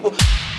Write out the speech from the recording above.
comigo.